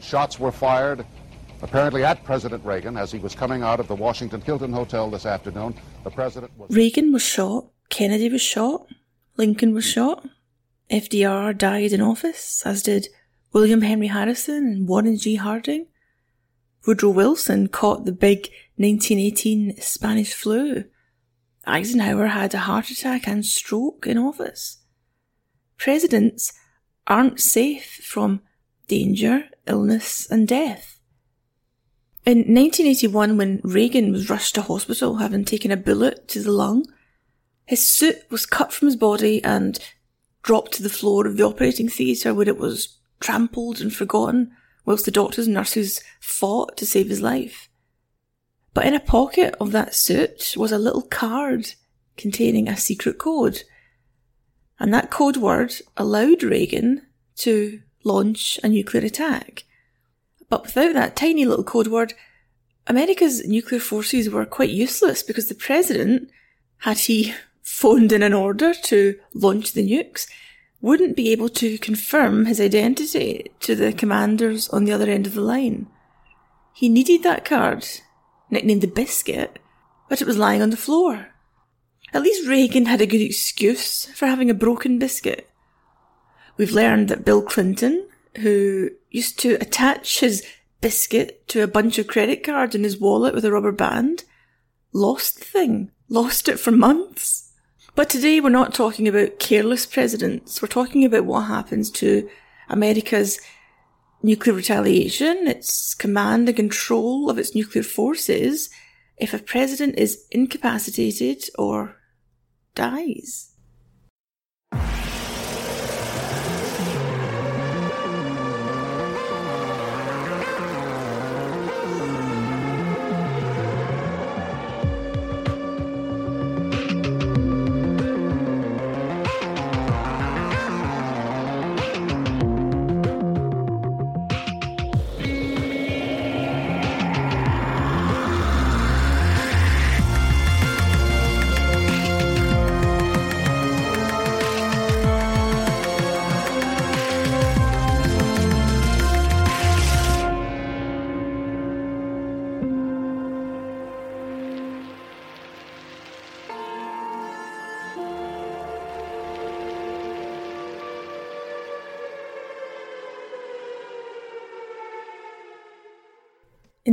Shots were fired, apparently at President Reagan as he was coming out of the Washington Hilton Hotel this afternoon. The president was. Reagan was shot, Kennedy was shot, Lincoln was shot, FDR died in office, as did William Henry Harrison and Warren G. Harding. Woodrow Wilson caught the big 1918 Spanish flu. Eisenhower had a heart attack and stroke in office. Presidents aren't safe from danger, illness, and death. In 1981, when Reagan was rushed to hospital having taken a bullet to the lung, his suit was cut from his body and dropped to the floor of the operating theatre where it was trampled and forgotten whilst the doctors and nurses fought to save his life. But in a pocket of that suit was a little card containing a secret code. And that code word allowed Reagan to launch a nuclear attack. But without that tiny little code word, America's nuclear forces were quite useless because the president, had he phoned in an order to launch the nukes, wouldn't be able to confirm his identity to the commanders on the other end of the line. He needed that card, nicknamed the Biscuit, but it was lying on the floor. At least Reagan had a good excuse for having a broken biscuit. We've learned that Bill Clinton, who used to attach his biscuit to a bunch of credit cards in his wallet with a rubber band, lost the thing, lost it for months. But today we're not talking about careless presidents. We're talking about what happens to America's nuclear retaliation, its command and control of its nuclear forces, if a president is incapacitated or dies.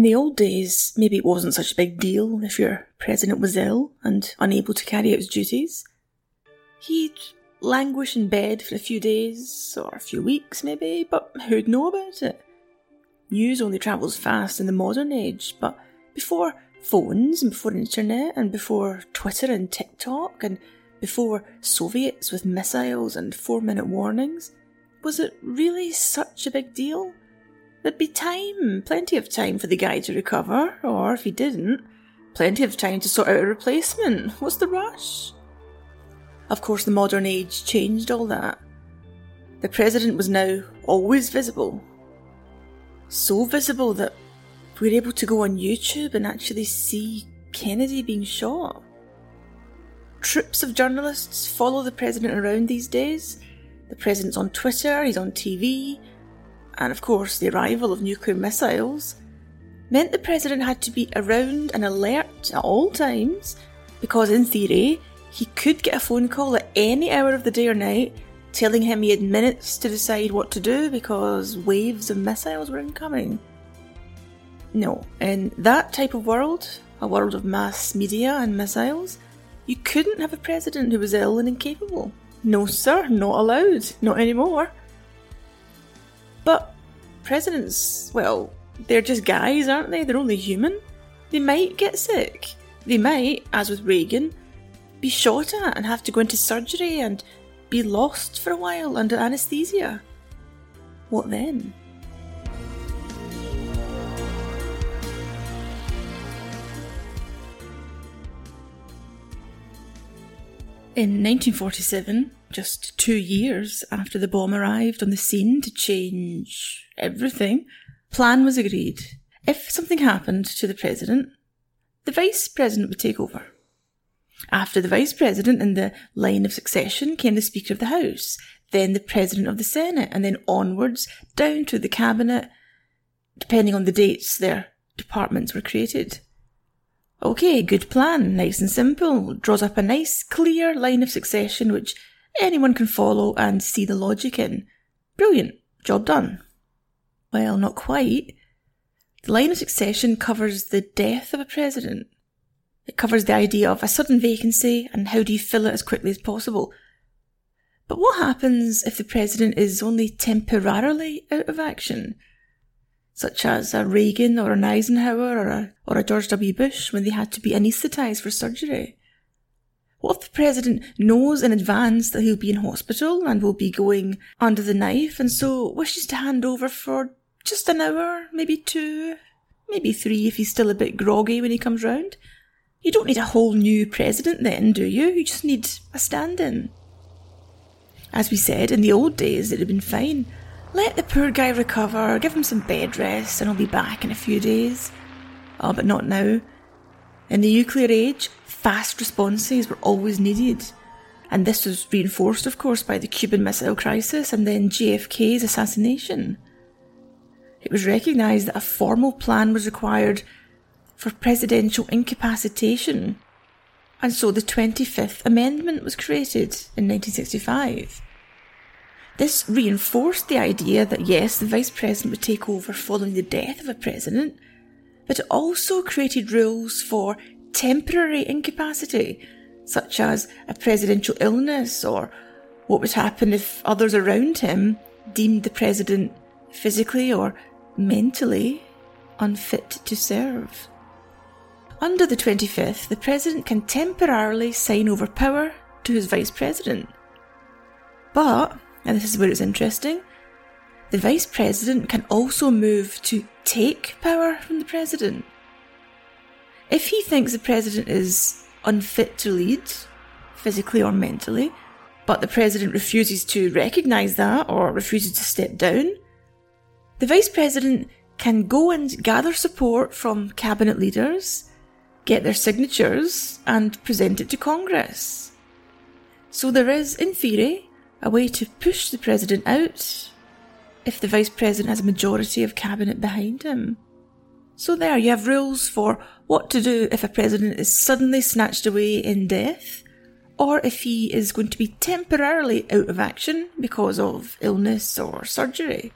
In the old days, maybe it wasn't such a big deal if your president was ill and unable to carry out his duties. He'd languish in bed for a few days or a few weeks, maybe, but who'd know about it? News only travels fast in the modern age, but before phones and before internet and before Twitter and TikTok and before Soviets with missiles and four minute warnings, was it really such a big deal? There'd be time, plenty of time for the guy to recover, or if he didn't, plenty of time to sort out a replacement. What's the rush? Of course, the modern age changed all that. The president was now always visible. So visible that we're able to go on YouTube and actually see Kennedy being shot. Troops of journalists follow the president around these days. The president's on Twitter, he's on TV, and of course the arrival of nuclear missiles, meant the president had to be around and alert at all times because, in theory, he could get a phone call at any hour of the day or night telling him he had minutes to decide what to do because waves of missiles were incoming. No, in that type of world, a world of mass media and missiles, you couldn't have a president who was ill and incapable. No, sir, not allowed, not anymore. But presidents, well, they're just guys, aren't they? They're only human. They might get sick. They might, as with Reagan, be shot at and have to go into surgery and be lost for a while under anaesthesia. What then? In 1947, just two years after the bomb arrived on the scene to change everything, plan was agreed. If something happened to the president, the vice president would take over. After the vice president in the line of succession came the Speaker of the House, then the President of the Senate, and then onwards down to the Cabinet depending on the dates their departments were created. Okay, good plan, nice and simple, draws up a nice, clear line of succession which anyone can follow and see the logic in. Brilliant, job done. Well, not quite. The line of succession covers the death of a president. It covers the idea of a sudden vacancy and how do you fill it as quickly as possible. But what happens if the president is only temporarily out of action? Such as a Reagan or an Eisenhower or a, or a George W. Bush when they had to be anaesthetised for surgery. What if the president knows in advance that he'll be in hospital and will be going under the knife and so wishes to hand over for just an hour, maybe two, maybe three if he's still a bit groggy when he comes round? You don't need a whole new president then, do you? You just need a stand in. As we said, in the old days, it had been fine. Let the poor guy recover, give him some bed rest, and he'll be back in a few days. Oh, but not now. In the nuclear age, fast responses were always needed. And this was reinforced, of course, by the Cuban Missile Crisis and then JFK's assassination. It was recognised that a formal plan was required for presidential incapacitation. And so the 25th Amendment was created in 1965. This reinforced the idea that yes, the vice president would take over following the death of a president, but it also created rules for temporary incapacity, such as a presidential illness or what would happen if others around him deemed the president physically or mentally unfit to serve. Under the 25th, the President can temporarily sign over power to his Vice President. But, and this is where it's interesting, the Vice President can also move to take power from the President. If he thinks the President is unfit to lead, physically or mentally, but the President refuses to recognise that or refuses to step down, the Vice President can go and gather support from Cabinet leaders get their signatures and present it to Congress. So there is, in theory, a way to push the president out if the vice president has a majority of cabinet behind him. So there you have rules for what to do if a president is suddenly snatched away in death, or if he is going to be temporarily out of action because of illness or surgery.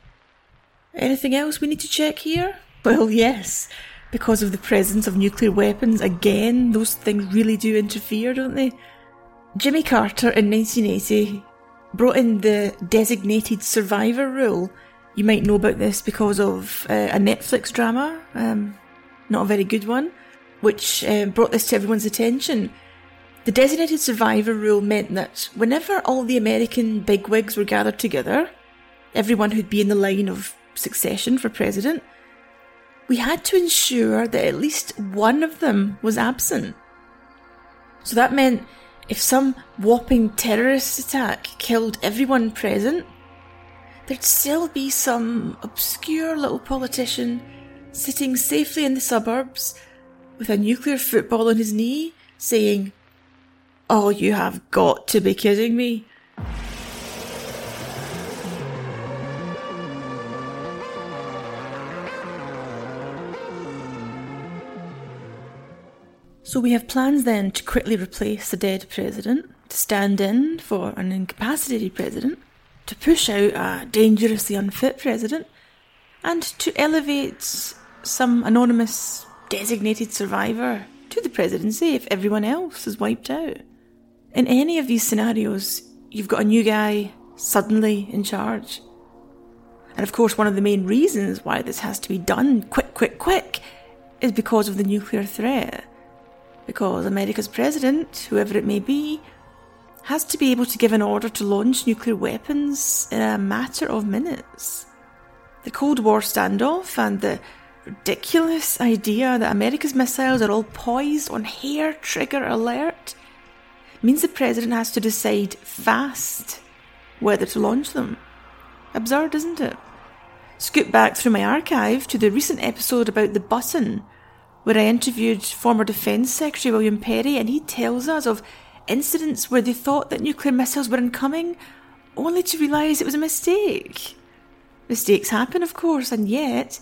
Anything else we need to check here? Well, yes because of the presence of nuclear weapons, again, those things really do interfere, don't they? Jimmy Carter in 1980 brought in the designated survivor rule. You might know about this because of uh, a Netflix drama, um, not a very good one, which uh, brought this to everyone's attention. The designated survivor rule meant that whenever all the American bigwigs were gathered together, everyone who'd be in the line of succession for president, we had to ensure that at least one of them was absent. So that meant if some whopping terrorist attack killed everyone present, there'd still be some obscure little politician sitting safely in the suburbs with a nuclear football on his knee saying, Oh, you have got to be kidding me. So we have plans then to quickly replace the dead president, to stand in for an incapacitated president, to push out a dangerously unfit president, and to elevate some anonymous designated survivor to the presidency if everyone else is wiped out. In any of these scenarios, you've got a new guy suddenly in charge. And of course, one of the main reasons why this has to be done quick, quick, quick is because of the nuclear threat because America's president, whoever it may be, has to be able to give an order to launch nuclear weapons in a matter of minutes. The Cold War standoff and the ridiculous idea that America's missiles are all poised on hair trigger alert means the president has to decide fast whether to launch them. Absurd, isn't it? Scoot back through my archive to the recent episode about the button where I interviewed former Defence Secretary William Perry, and he tells us of incidents where they thought that nuclear missiles were incoming, only to realise it was a mistake. Mistakes happen, of course, and yet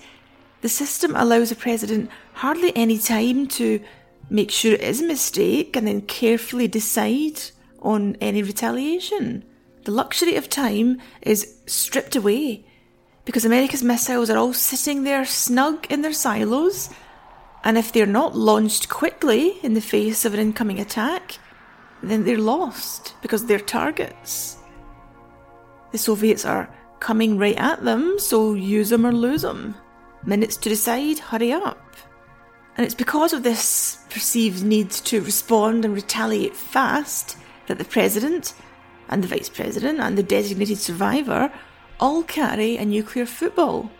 the system allows the president hardly any time to make sure it is a mistake and then carefully decide on any retaliation. The luxury of time is stripped away because America's missiles are all sitting there snug in their silos, and if they're not launched quickly in the face of an incoming attack, then they're lost because they're targets. The Soviets are coming right at them, so use them or lose them. Minutes to decide, hurry up. And it's because of this perceived need to respond and retaliate fast that the President and the Vice President and the designated survivor all carry a nuclear football.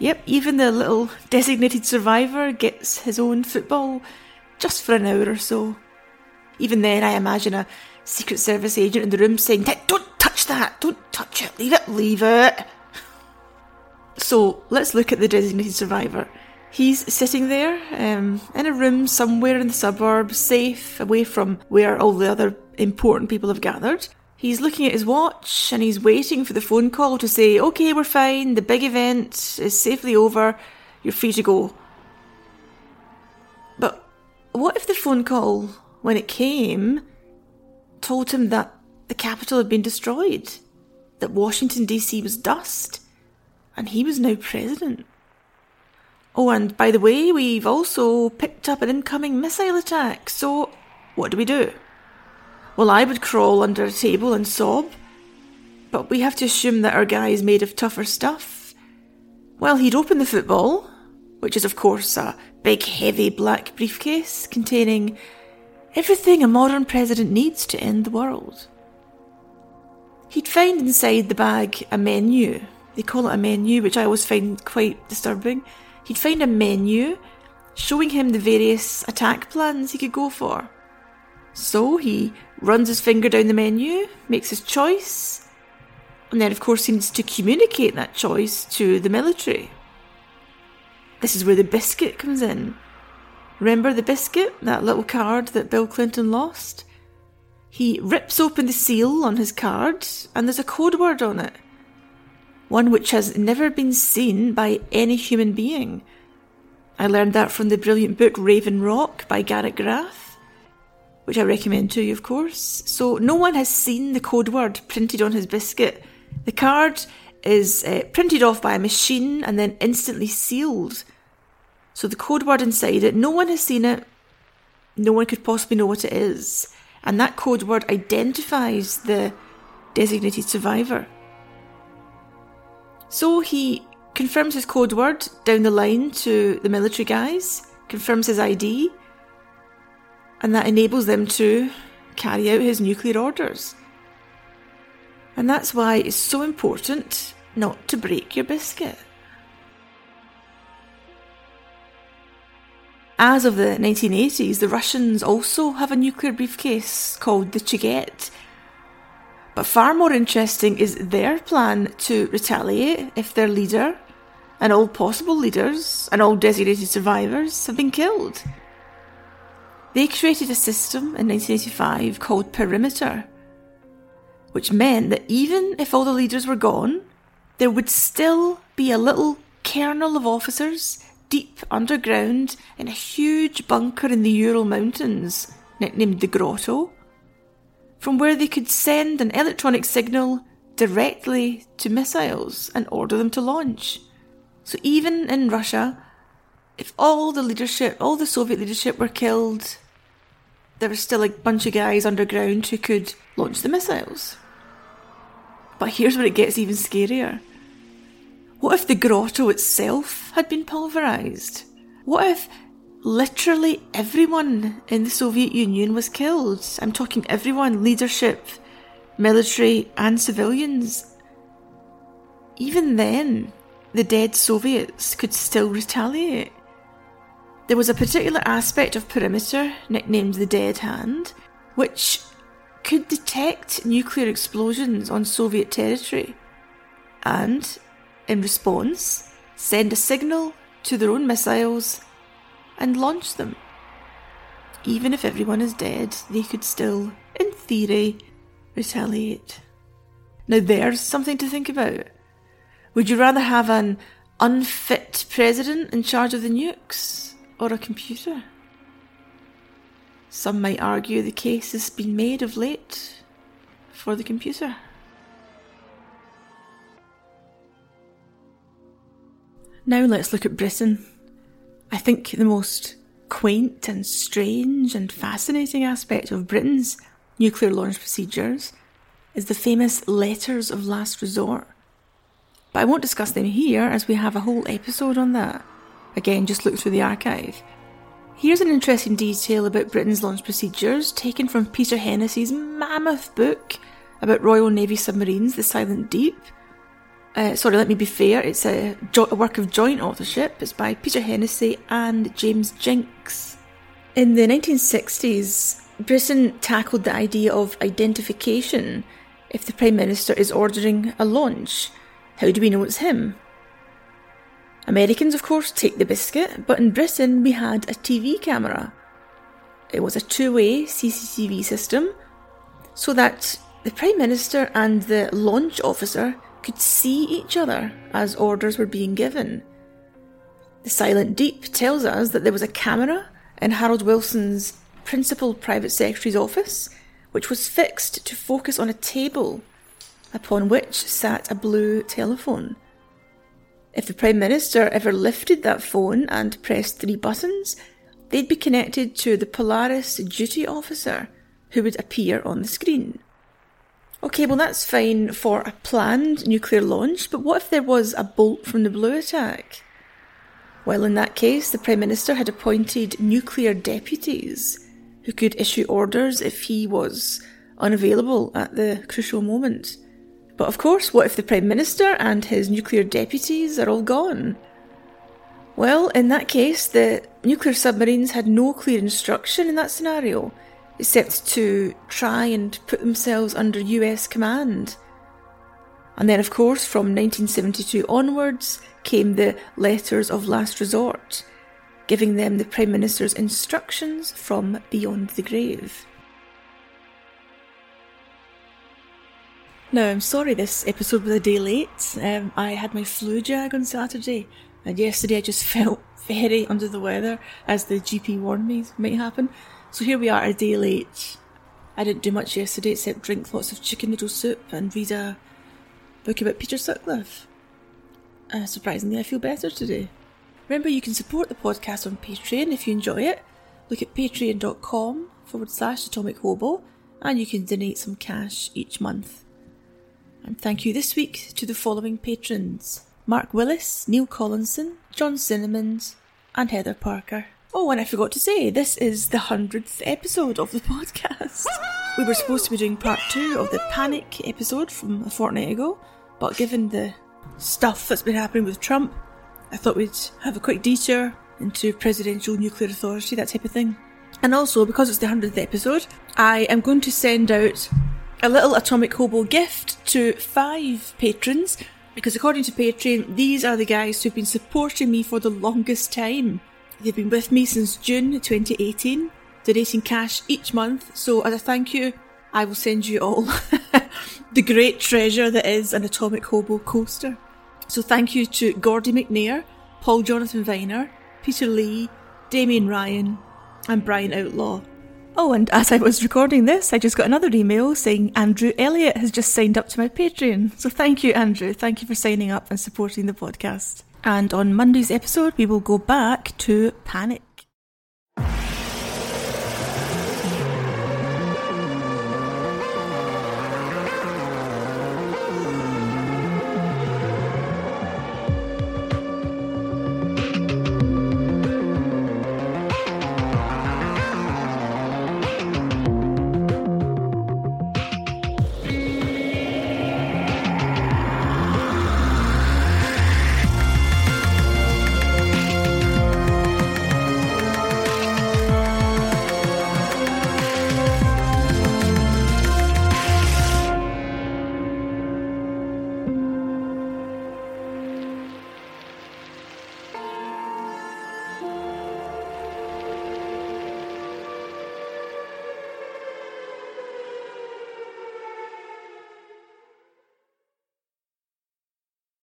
Yep, even the little designated survivor gets his own football just for an hour or so. Even then, I imagine a Secret Service agent in the room saying, Don't touch that! Don't touch it! Leave it! Leave it! So, let's look at the designated survivor. He's sitting there um, in a room somewhere in the suburbs, safe, away from where all the other important people have gathered. He's looking at his watch and he's waiting for the phone call to say, okay, we're fine, the big event is safely over, you're free to go. But what if the phone call, when it came, told him that the capital had been destroyed, that Washington DC was dust, and he was now president? Oh, and by the way, we've also picked up an incoming missile attack, so what do we do? Well, I would crawl under a table and sob, but we have to assume that our guy is made of tougher stuff. Well, he'd open the football, which is, of course, a big, heavy black briefcase containing everything a modern president needs to end the world. He'd find inside the bag a menu. They call it a menu, which I always find quite disturbing he'd find a menu showing him the various attack plans he could go for. So he runs his finger down the menu, makes his choice, and then, of course, he needs to communicate that choice to the military. This is where the biscuit comes in. Remember the biscuit, that little card that Bill Clinton lost? He rips open the seal on his card, and there's a code word on it one which has never been seen by any human being. I learned that from the brilliant book Raven Rock by Garrett Graff, which I recommend to you, of course. So, no one has seen the code word printed on his biscuit. The card is uh, printed off by a machine and then instantly sealed. So, the code word inside it, no one has seen it, no one could possibly know what it is. And that code word identifies the designated survivor. So he confirms his code word down the line to the military guys, confirms his ID, and that enables them to carry out his nuclear orders. And that's why it's so important not to break your biscuit. As of the 1980s, the Russians also have a nuclear briefcase called the Cheget, but far more interesting is their plan to retaliate if their leader and all possible leaders and all designated survivors have been killed. They created a system in 1985 called Perimeter, which meant that even if all the leaders were gone, there would still be a little kernel of officers deep underground in a huge bunker in the Ural Mountains, nicknamed the Grotto, from where they could send an electronic signal directly to missiles and order them to launch. So even in Russia, if all the leadership, all the Soviet leadership were killed, there was still a bunch of guys underground who could launch the missiles. But here's where it gets even scarier. What if the grotto itself had been pulverized? What if literally everyone in the Soviet Union was killed. I'm talking everyone leadership, military, and civilians. Even then, the dead Soviets could still retaliate. There was a particular aspect of perimeter, nicknamed the Dead Hand, which could detect nuclear explosions on Soviet territory and, in response, send a signal to their own missiles and launch them. Even if everyone is dead, they could still, in theory, retaliate. Now there's something to think about. Would you rather have an unfit president in charge of the nukes or a computer? Some might argue the case has been made of late for the computer. Now let's look at Britain. I think the most quaint and strange and fascinating aspect of Britain's nuclear launch procedures is the famous letters of last resort. But I won't discuss them here as we have a whole episode on that. Again, just look through the archive. Here's an interesting detail about Britain's launch procedures taken from Peter Hennessy's mammoth book about Royal Navy submarines, The Silent Deep. Uh, sorry, let me be fair, it's a, jo- a work of joint authorship. It's by Peter Hennessy and James Jinks. In the 1960s, Britain tackled the idea of identification if the Prime Minister is ordering a launch. How do we know it's him? Americans, of course, take the biscuit, but in Britain we had a TV camera. It was a two way CCTV system so that the Prime Minister and the launch officer could see each other as orders were being given. The Silent Deep tells us that there was a camera in Harold Wilson's principal private secretary's office, which was fixed to focus on a table upon which sat a blue telephone. If the Prime Minister ever lifted that phone and pressed three buttons, they'd be connected to the Polaris duty officer who would appear on the screen. Okay, well, that's fine for a planned nuclear launch, but what if there was a bolt from the blue attack? Well, in that case, the Prime Minister had appointed nuclear deputies who could issue orders if he was unavailable at the crucial moment. But of course, what if the Prime Minister and his nuclear deputies are all gone? Well, in that case, the nuclear submarines had no clear instruction in that scenario, except to try and put themselves under US command. And then, of course, from 1972 onwards came the letters of last resort, giving them the Prime Minister's instructions from beyond the grave. Now, I'm sorry this episode was a day late. Um, I had my flu jag on Saturday, and yesterday I just felt very under the weather, as the GP warned me might happen. So here we are, a day late. I didn't do much yesterday except drink lots of chicken noodle soup and read a book about Peter Sutcliffe. Uh, surprisingly, I feel better today. Remember, you can support the podcast on Patreon if you enjoy it. Look at patreon.com forward slash atomic hobo, and you can donate some cash each month. And thank you this week to the following patrons Mark Willis, Neil Collinson, John Cinnamons, and Heather Parker. Oh, and I forgot to say, this is the 100th episode of the podcast. We were supposed to be doing part two of the panic episode from a fortnight ago, but given the stuff that's been happening with Trump, I thought we'd have a quick detour into presidential nuclear authority, that type of thing. And also, because it's the 100th episode, I am going to send out a little Atomic Hobo gift to five patrons, because according to Patreon, these are the guys who've been supporting me for the longest time. They've been with me since June 2018, donating cash each month. So, as a thank you, I will send you all the great treasure that is an Atomic Hobo coaster. So, thank you to Gordy McNair, Paul Jonathan Viner, Peter Lee, Damien Ryan, and Brian Outlaw. Oh, and as I was recording this, I just got another email saying Andrew Elliott has just signed up to my Patreon. So thank you, Andrew. Thank you for signing up and supporting the podcast. And on Monday's episode, we will go back to Panic.